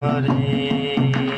Hare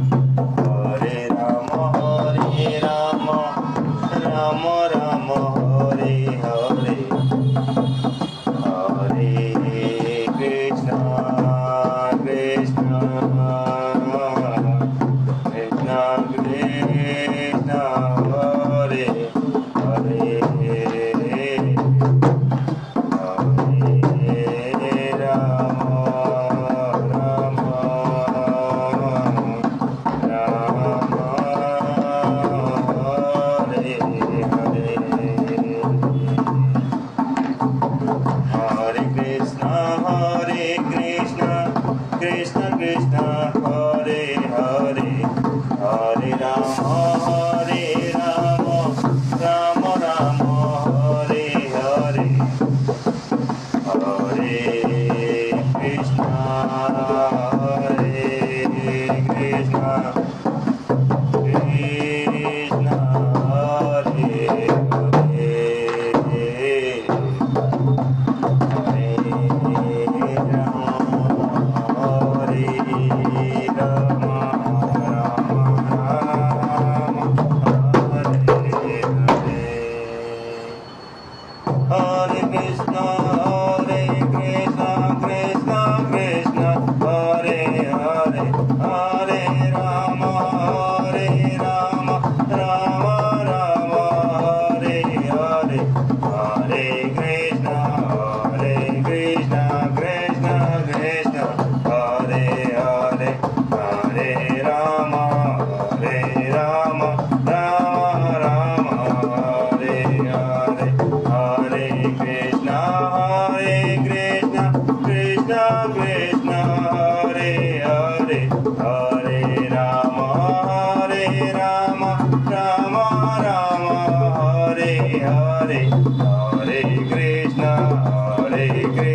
You know.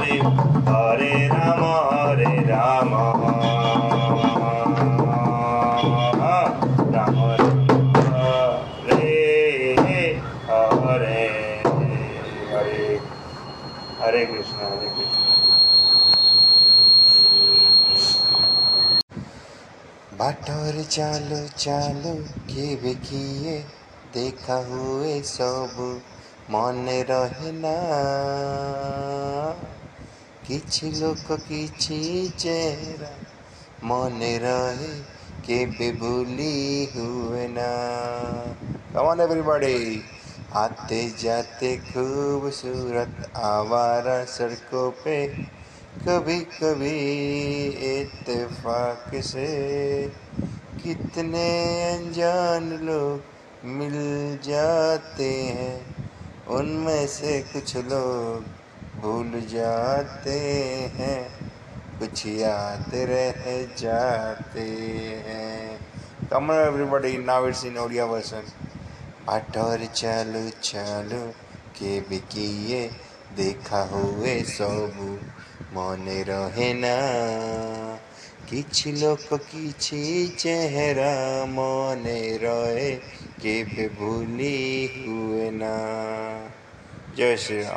Hare Hare Ram হরে রাম। রাম, হরে হরে হরে হরে। কৃষ্ণ হরে কৃষ্ণ। বাটর চালো চালো, কেবে কিয়ে? দেখা হুয়ে সব, মনে রহে না। কিছু লোক चेहरा চেহারা মনে রহে কেবে ভুলি হুয়ে না কমন এভরিবডি आते जाते खूबसूरत आवारा सड़कों पे कभी कभी इतफाक से। कितने अनजान लोग मिल जाते हैं, उनमें से कुछ लोग भूल जाते हैं, कुछ याद रह जाते हैं। कमर everybody now it's in version अठोर चालू चालू, के बिकिए देखा हुए सबू মনে রহে না কিছু লোক কিছু চেহারা মনে রয়ে কেবে ভুলি হুয়ে না জয় শ্রীরাম